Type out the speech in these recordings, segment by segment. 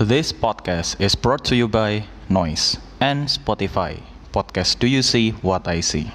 This podcast is brought to you by Noise and Spotify. Podcast Do You See What I See?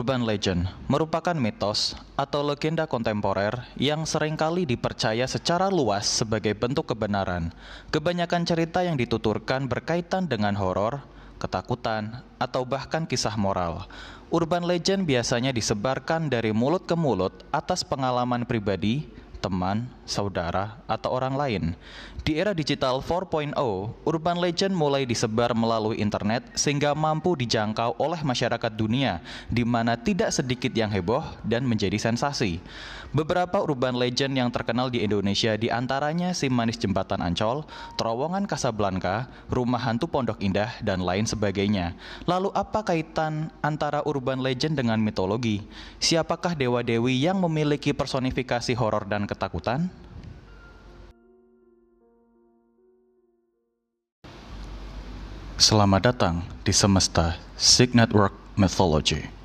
Urban legend merupakan mitos atau legenda kontemporer yang sering kali dipercaya secara luas sebagai bentuk kebenaran. Kebanyakan cerita yang dituturkan berkaitan dengan horor, ketakutan, atau bahkan kisah moral. Urban legend biasanya disebarkan dari mulut ke mulut atas pengalaman pribadi, teman, saudara, atau orang lain. Di era digital 4.0, urban legend mulai disebar melalui internet sehingga mampu dijangkau oleh masyarakat dunia, di mana tidak sedikit yang heboh dan menjadi sensasi. Beberapa urban legend yang terkenal di Indonesia di antaranya Si Manis Jembatan Ancol, Terowongan Kasablanka, Rumah Hantu Pondok Indah, dan lain sebagainya. Lalu apa kaitan antara urban legend dengan mitologi? Siapakah dewa-dewi yang memiliki personifikasi horor dan ketakutan? Selamat datang di Semesta Sig Network Mythology.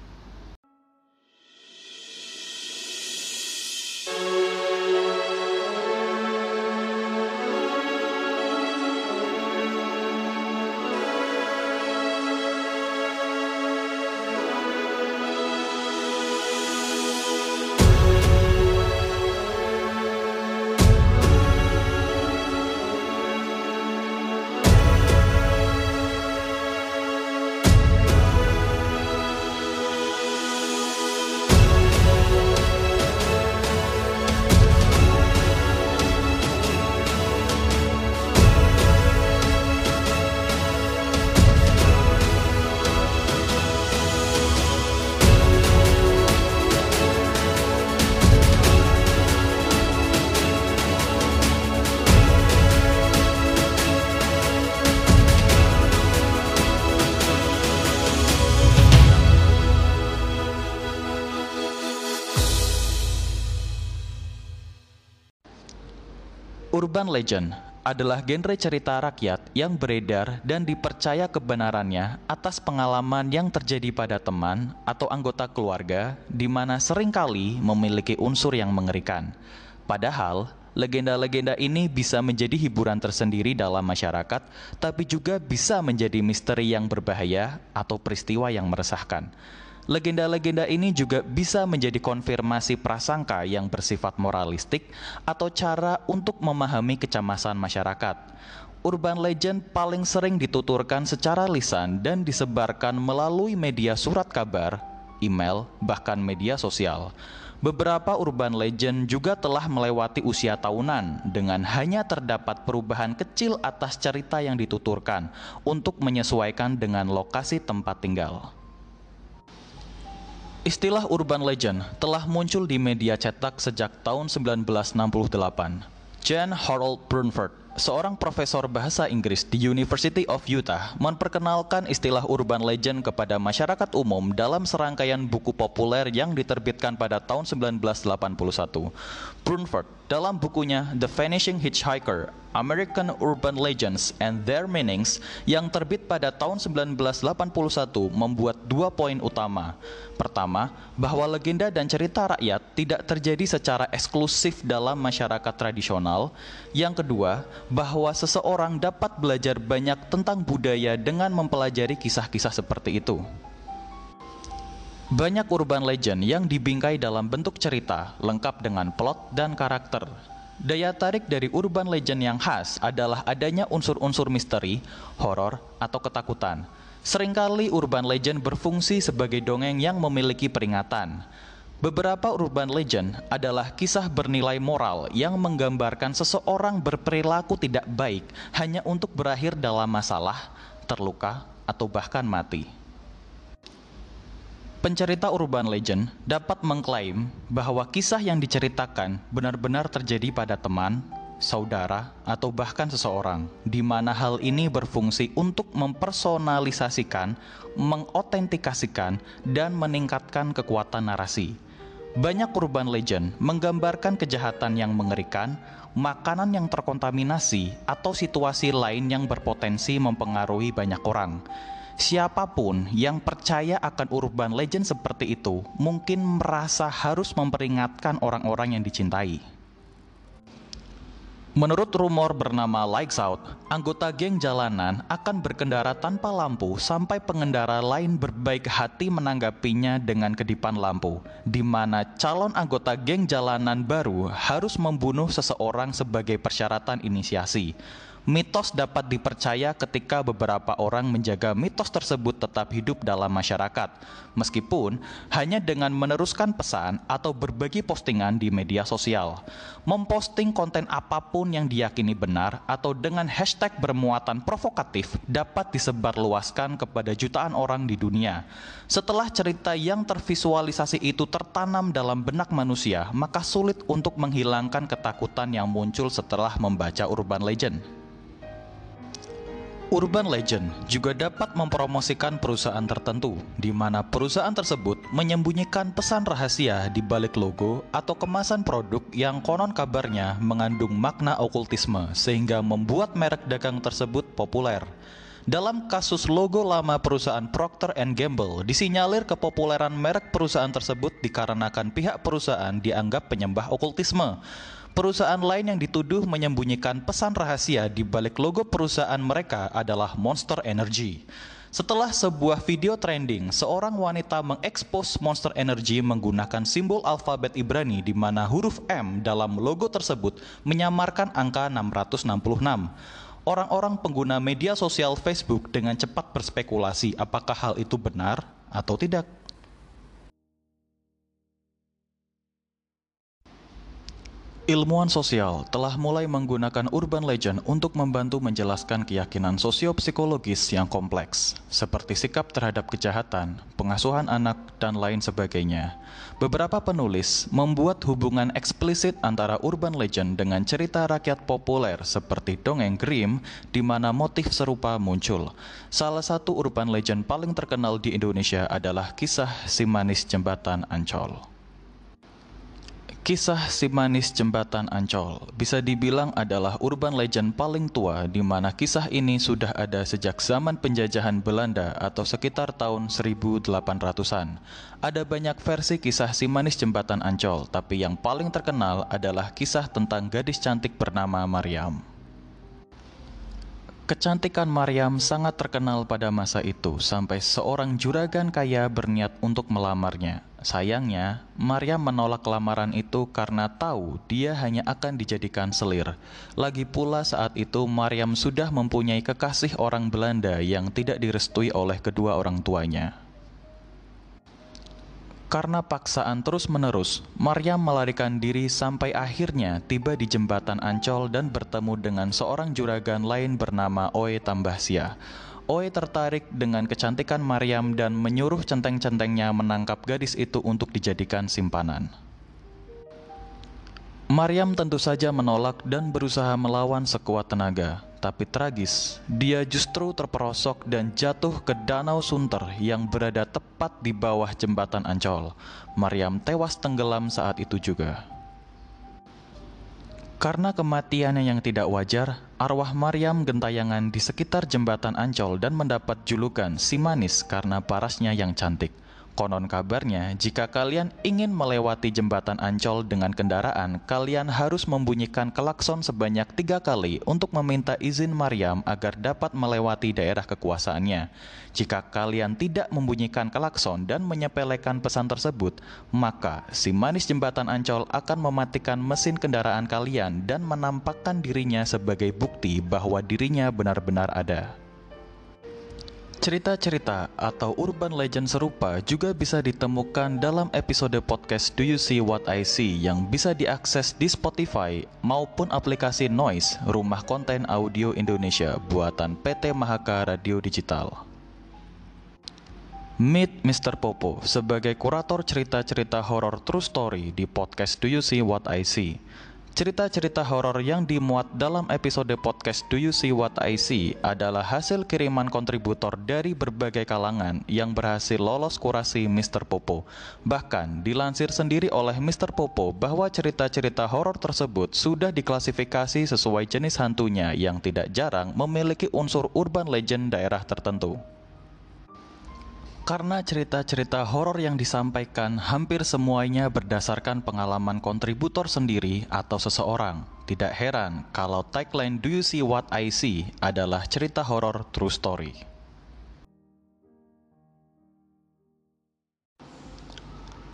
Urban legend adalah genre cerita rakyat yang beredar dan dipercaya kebenarannya atas pengalaman yang terjadi pada teman atau anggota keluarga di mana sering kali memiliki unsur yang mengerikan. Padahal, legenda-legenda ini bisa menjadi hiburan tersendiri dalam masyarakat, tapi juga bisa menjadi misteri yang berbahaya atau peristiwa yang meresahkan. Legenda-legenda ini juga bisa menjadi konfirmasi prasangka yang bersifat moralistik atau cara untuk memahami kecemasan masyarakat. Urban legend paling sering dituturkan secara lisan dan disebarkan melalui media surat kabar, email, bahkan media sosial. Beberapa urban legend juga telah melewati usia tahunan dengan hanya terdapat perubahan kecil atas cerita yang dituturkan untuk menyesuaikan dengan lokasi tempat tinggal. Istilah urban legend telah muncul di media cetak sejak tahun 1968. Jan Harold Brunford, seorang profesor bahasa Inggris di University of Utah, memperkenalkan istilah urban legend kepada masyarakat umum dalam serangkaian buku populer yang diterbitkan pada tahun 1981. Brunford dalam bukunya The Vanishing Hitchhiker, American Urban Legends and Their Meanings yang terbit pada tahun 1981 membuat dua poin utama. Pertama, bahwa legenda dan cerita rakyat tidak terjadi secara eksklusif dalam masyarakat tradisional. Yang kedua, bahwa seseorang dapat belajar banyak tentang budaya dengan mempelajari kisah-kisah seperti itu. Banyak urban legend yang dibingkai dalam bentuk cerita, lengkap dengan plot dan karakter. Daya tarik dari urban legend yang khas adalah adanya unsur-unsur misteri, horor, atau ketakutan. Seringkali urban legend berfungsi sebagai dongeng yang memiliki peringatan. Beberapa urban legend adalah kisah bernilai moral yang menggambarkan seseorang berperilaku tidak baik hanya untuk berakhir dalam masalah, terluka, atau bahkan mati. Pencerita urban legend dapat mengklaim bahwa kisah yang diceritakan benar-benar terjadi pada teman, saudara, atau bahkan seseorang, di mana hal ini berfungsi untuk mempersonalisasikan, mengotentikasikan, dan meningkatkan kekuatan narasi. Banyak urban legend menggambarkan kejahatan yang mengerikan, makanan yang terkontaminasi, atau situasi lain yang berpotensi mempengaruhi banyak orang. Siapa pun yang percaya akan urban legend seperti itu mungkin merasa harus memperingatkan orang-orang yang dicintai. Menurut rumor bernama Lights Out, anggota geng jalanan akan berkendara tanpa lampu sampai pengendara lain berbaik hati menanggapinya dengan kedipan lampu, di mana calon anggota geng jalanan baru harus membunuh seseorang sebagai persyaratan inisiasi. Mitos dapat dipercaya ketika beberapa orang menjaga mitos tersebut tetap hidup dalam masyarakat, meskipun hanya dengan meneruskan pesan atau berbagi postingan di media sosial. Memposting konten apa pun yang diyakini benar atau dengan hashtag bermuatan provokatif dapat disebarluaskan kepada jutaan orang di dunia. Setelah cerita yang tervisualisasi itu tertanam dalam benak manusia, maka sulit untuk menghilangkan ketakutan yang muncul setelah membaca urban legend. Urban legend juga dapat mempromosikan perusahaan tertentu, di mana perusahaan tersebut menyembunyikan pesan rahasia di balik logo atau kemasan produk yang konon kabarnya mengandung makna okultisme, sehingga membuat merek dagang tersebut populer. Dalam kasus logo lama perusahaan Procter Gamble, disinyalir kepopuleran merek perusahaan tersebut dikarenakan pihak perusahaan dianggap penyembah okultisme. Perusahaan lain yang dituduh menyembunyikan pesan rahasia di balik logo perusahaan mereka adalah Monster Energy. Setelah sebuah video trending, seorang wanita mengekspos Monster Energy menggunakan simbol alfabet Ibrani di mana huruf M dalam logo tersebut menyamarkan angka 666. Orang-orang pengguna media sosial Facebook dengan cepat berspekulasi apakah hal itu benar atau tidak. Ilmuwan sosial telah mulai menggunakan urban legend untuk membantu menjelaskan keyakinan sosiopsikologis yang kompleks, seperti sikap terhadap kejahatan, pengasuhan anak, dan lain sebagainya. Beberapa penulis membuat hubungan eksplisit antara urban legend dengan cerita rakyat populer seperti dongeng Grimm, di mana motif serupa muncul. Salah satu urban legend paling terkenal di Indonesia adalah kisah si manis jembatan Ancol. Kisah si manis jembatan Ancol bisa dibilang adalah urban legend paling tua di mana kisah ini sudah ada sejak zaman penjajahan Belanda atau sekitar tahun 1800-an. Ada banyak versi kisah si manis jembatan Ancol, tapi yang paling terkenal adalah kisah tentang gadis cantik bernama Maryam. Kecantikan Maryam sangat terkenal pada masa itu sampai seorang juragan kaya berniat untuk melamarnya. Sayangnya, Maryam menolak lamaran itu karena tahu dia hanya akan dijadikan selir. Lagi pula saat itu Maryam sudah mempunyai kekasih orang Belanda yang tidak direstui oleh kedua orang tuanya. Karena paksaan terus-menerus, Maryam melarikan diri sampai akhirnya tiba di jembatan Ancol dan bertemu dengan seorang juragan lain bernama Oe Tambahsia. Oe tertarik dengan kecantikan Maryam dan menyuruh centeng-centengnya menangkap gadis itu untuk dijadikan simpanan. Maryam tentu saja menolak dan berusaha melawan sekuat tenaga. Tapi tragis, dia justru terperosok dan jatuh ke danau Sunter yang berada tepat di bawah jembatan Ancol. Maryam tewas tenggelam saat itu juga. Karena kematiannya yang tidak wajar, arwah Maryam gentayangan di sekitar jembatan Ancol dan mendapat julukan si manis karena parasnya yang cantik. Konon kabarnya, jika kalian ingin melewati jembatan Ancol dengan kendaraan, kalian harus membunyikan klakson sebanyak tiga kali untuk meminta izin Maryam agar dapat melewati daerah kekuasaannya. Jika kalian tidak membunyikan klakson dan menyepelekan pesan tersebut, maka si manis jembatan Ancol akan mematikan mesin kendaraan kalian dan menampakkan dirinya sebagai bukti bahwa dirinya benar-benar ada. Cerita-cerita atau urban legend serupa juga bisa ditemukan dalam episode podcast Do You See What I See yang bisa diakses di Spotify maupun aplikasi Noise, rumah konten audio Indonesia buatan PT Mahaka Radio Digital. Meet Mr. Popo sebagai kurator cerita-cerita horor true story di podcast Do You See What I See. Cerita-cerita horor yang dimuat dalam episode podcast Do You See What I See adalah hasil kiriman kontributor dari berbagai kalangan yang berhasil lolos kurasi Mr. Popo. Bahkan dilansir sendiri oleh Mr. Popo bahwa cerita-cerita horor tersebut sudah diklasifikasi sesuai jenis hantunya yang tidak jarang memiliki unsur urban legend daerah tertentu. Karena cerita-cerita horor yang disampaikan hampir semuanya berdasarkan pengalaman kontributor sendiri atau seseorang. Tidak heran kalau tagline Do You See What I See adalah cerita horor true story.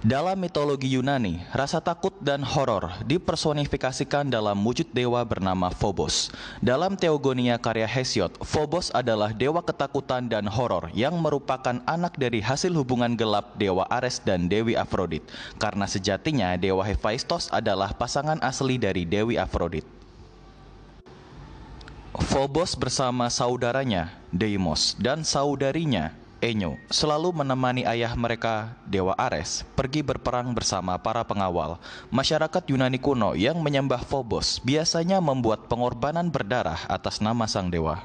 Dalam mitologi Yunani, rasa takut dan horor dipersonifikasikan dalam wujud dewa bernama Phobos. Dalam Theogonia karya Hesiod, Phobos adalah dewa ketakutan dan horor yang merupakan anak dari hasil hubungan gelap dewa Ares dan Dewi Afrodit. Karena sejatinya dewa Hephaistos adalah pasangan asli dari Dewi Afrodit. Phobos bersama saudaranya, Deimos, dan saudarinya, Enyo selalu menemani ayah mereka, Dewa Ares, pergi berperang bersama para pengawal. Masyarakat Yunani kuno yang menyembah Phobos biasanya membuat pengorbanan berdarah atas nama sang dewa.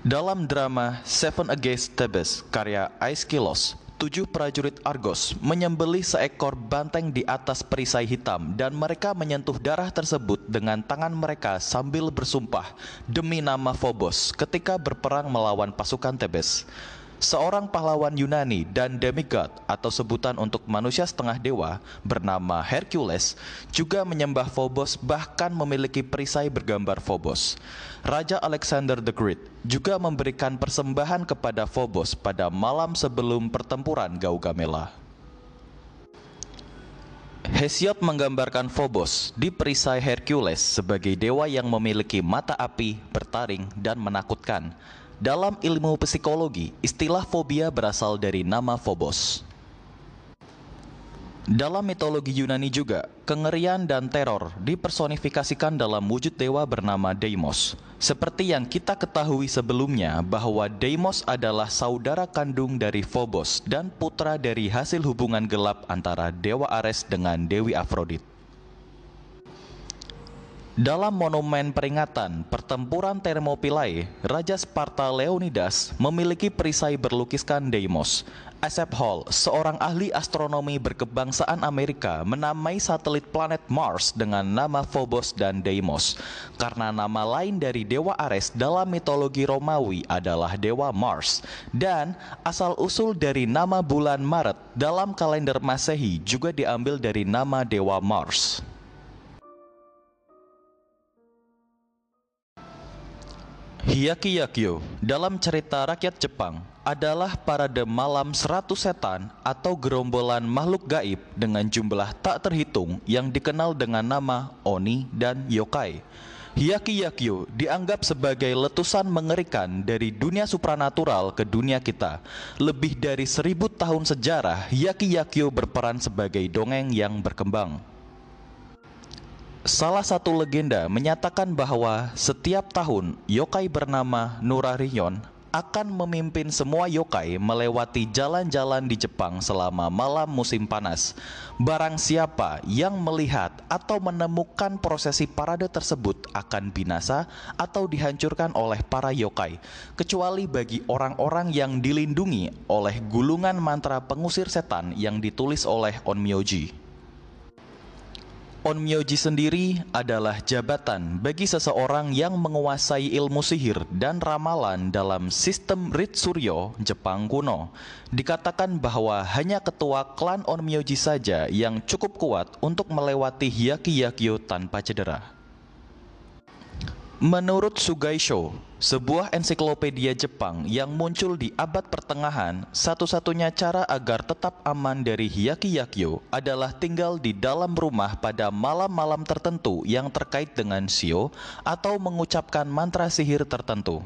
Dalam drama Seven Against Thebes karya Aeschylus, tujuh prajurit Argos menyembelih seekor banteng di atas perisai hitam dan mereka menyentuh darah tersebut dengan tangan mereka sambil bersumpah demi nama Phobos ketika berperang melawan pasukan Tebes. Seorang pahlawan Yunani dan demigod atau sebutan untuk manusia setengah dewa bernama Hercules juga menyembah Phobos bahkan memiliki perisai bergambar Phobos. Raja Alexander the Great juga memberikan persembahan kepada Phobos pada malam sebelum pertempuran Gaugamela. Hesiod menggambarkan Phobos di perisai Hercules sebagai dewa yang memiliki mata api, bertaring, dan menakutkan. Dalam ilmu psikologi, istilah fobia berasal dari nama Phobos. Dalam mitologi Yunani juga, kengerian dan teror dipersonifikasikan dalam wujud dewa bernama Deimos. Seperti yang kita ketahui sebelumnya bahwa Deimos adalah saudara kandung dari Phobos dan putra dari hasil hubungan gelap antara Dewa Ares dengan Dewi Afrodit. Dalam monumen peringatan pertempuran Thermopylae, Raja Sparta Leonidas memiliki perisai berlukiskan Deimos. Asap Hall, seorang ahli astronomi berkebangsaan Amerika, menamai satelit planet Mars dengan nama Phobos dan Deimos. Karena nama lain dari dewa Ares dalam mitologi Romawi adalah dewa Mars. Dan asal-usul dari nama bulan Maret dalam kalender Masehi juga diambil dari nama dewa Mars. Hyaki Yakyo dalam cerita rakyat Jepang adalah parade malam seratus setan atau gerombolan makhluk gaib dengan jumlah tak terhitung yang dikenal dengan nama Oni dan Yokai. Hyaki Yakyo dianggap sebagai letusan mengerikan dari dunia supranatural ke dunia kita. Lebih dari seribu tahun sejarah, Hyaki Yakyo berperan sebagai dongeng yang berkembang. Salah satu legenda menyatakan bahwa setiap tahun yokai bernama Nurarion akan memimpin semua yokai melewati jalan-jalan di Jepang selama malam musim panas. Barang siapa yang melihat atau menemukan prosesi parade tersebut akan binasa atau dihancurkan oleh para yokai, kecuali bagi orang-orang yang dilindungi oleh gulungan mantra pengusir setan yang ditulis oleh Onmyoji. Onmyoji sendiri adalah jabatan bagi seseorang yang menguasai ilmu sihir dan ramalan dalam sistem Ritsuryo Jepang kuno. Dikatakan bahwa hanya ketua klan Onmyoji saja yang cukup kuat untuk melewati Hyaki Yakyo tanpa cedera. Menurut Sugaisho, sebuah ensiklopedia Jepang yang muncul di abad pertengahan, satu-satunya cara agar tetap aman dari Hyaki Yakyo adalah tinggal di dalam rumah pada malam-malam tertentu yang terkait dengan Shio atau mengucapkan mantra sihir tertentu.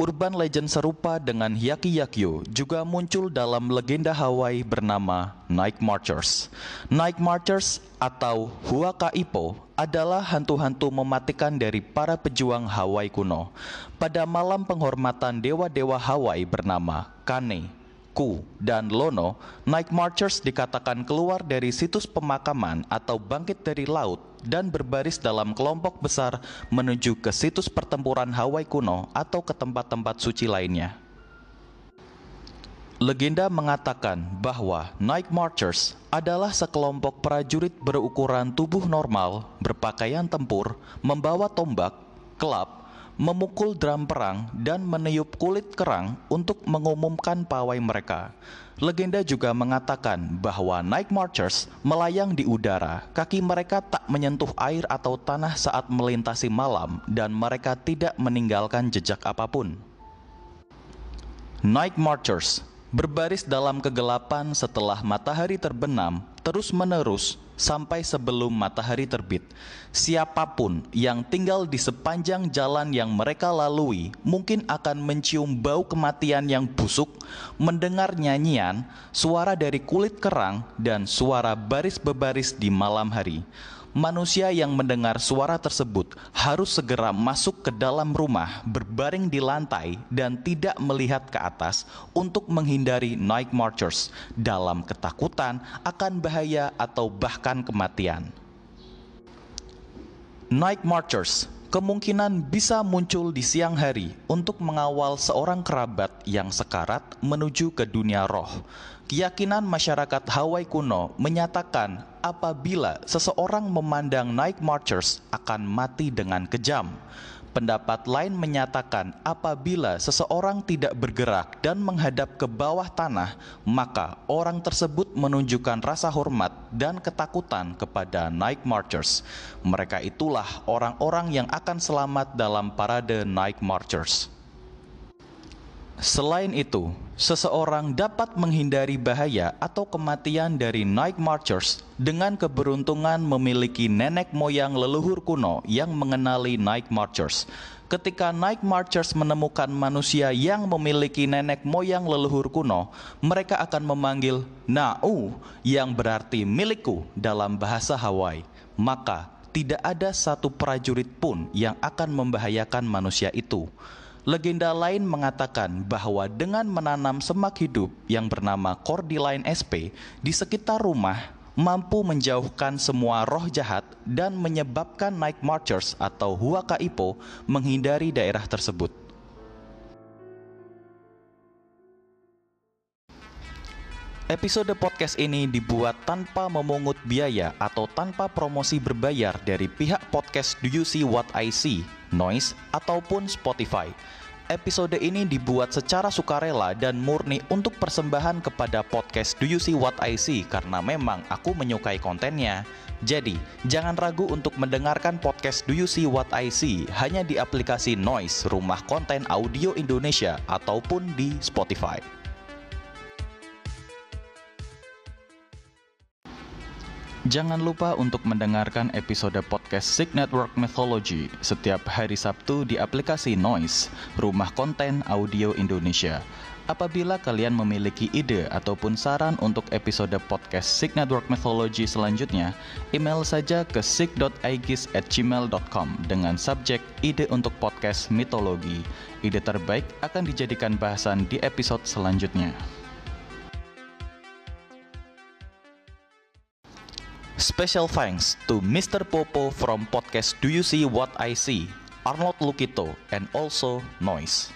Urban legend serupa dengan Hyaki Yakyo juga muncul dalam legenda Hawaii bernama Night Marchers. Night Marchers atau Huaka Ipo adalah hantu-hantu mematikan dari para pejuang Hawaii kuno. Pada malam penghormatan dewa-dewa Hawaii bernama Kane, Ku, dan Lono, Night Marchers dikatakan keluar dari situs pemakaman atau bangkit dari laut dan berbaris dalam kelompok besar menuju ke situs pertempuran Hawaii kuno atau ke tempat-tempat suci lainnya. Legenda mengatakan bahwa Night Marchers adalah sekelompok prajurit berukuran tubuh normal, berpakaian tempur, membawa tombak, kelab, memukul drum perang, dan meniup kulit kerang untuk mengumumkan pawai mereka. Legenda juga mengatakan bahwa Night Marchers melayang di udara, kaki mereka tak menyentuh air atau tanah saat melintasi malam, dan mereka tidak meninggalkan jejak apa pun. Night Marchers berbaris dalam kegelapan setelah matahari terbenam, terus-menerus sampai sebelum matahari terbit. Siapa pun yang tinggal di sepanjang jalan yang mereka lalui mungkin akan mencium bau kematian yang busuk, mendengar nyanyian, suara dari kulit kerang, dan suara baris bebaris di malam hari manusia yang mendengar suara tersebut harus segera masuk ke dalam rumah, berbaring di lantai, dan tidak melihat ke atas untuk menghindari night marchers dalam ketakutan akan bahaya atau bahkan kematian. Night marchers kemungkinan bisa muncul di siang hari untuk mengawal seorang kerabat yang sekarat menuju ke dunia roh. Keyakinan masyarakat Hawaii kuno menyatakan apabila seseorang memandang night marchers akan mati dengan kejam. Pendapat lain menyatakan apabila seseorang tidak bergerak dan menghadap ke bawah tanah, maka orang tersebut menunjukkan rasa hormat dan ketakutan kepada Night Marchers. Mereka itulah orang-orang yang akan selamat dalam parade Night Marchers. Selain itu, seseorang dapat menghindari bahaya atau kematian dari night marchers dengan keberuntungan memiliki nenek moyang leluhur kuno yang mengenali night marchers. Ketika night marchers menemukan manusia yang memiliki nenek moyang leluhur kuno, mereka akan memanggil Na'u yang berarti milikku dalam bahasa Hawaii. Maka tidak ada satu prajurit pun yang akan membahayakan manusia itu. Legenda lain mengatakan bahwa dengan menanam semak hidup yang bernama Cordyline SP di sekitar rumah mampu menjauhkan semua roh jahat dan menyebabkan night marchers atau huaka ipo menghindari daerah tersebut. Episode podcast ini dibuat tanpa memungut biaya atau tanpa promosi berbayar dari pihak podcast Do You See What I See Noise, ataupun Spotify. Episode ini dibuat secara sukarela dan murni untuk persembahan kepada podcast Do You See What I See karena memang aku menyukai kontennya. Jadi, jangan ragu untuk mendengarkan podcast Do You See What I See hanya di aplikasi Noise, rumah konten audio Indonesia, ataupun di Spotify. Jangan lupa untuk mendengarkan episode podcast Sig Network Mythology setiap hari Sabtu di aplikasi Noise, rumah konten audio Indonesia. Apabila kalian memiliki ide ataupun saran untuk episode podcast Sig Network Mythology selanjutnya, email saja ke sig.aegis@gmail.com dengan subjek ide untuk podcast mitologi. Ide terbaik akan dijadikan bahasan di episode selanjutnya. Special thanks to Mr. Popo from podcast Do You See What I See, Arnold Lukito, and also Noise.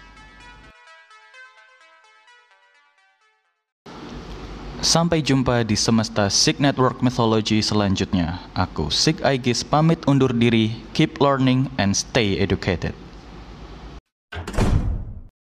Sampai jumpa di semesta Sig Network Mythology selanjutnya. Aku Sig Aegis pamit undur diri, keep learning and stay educated.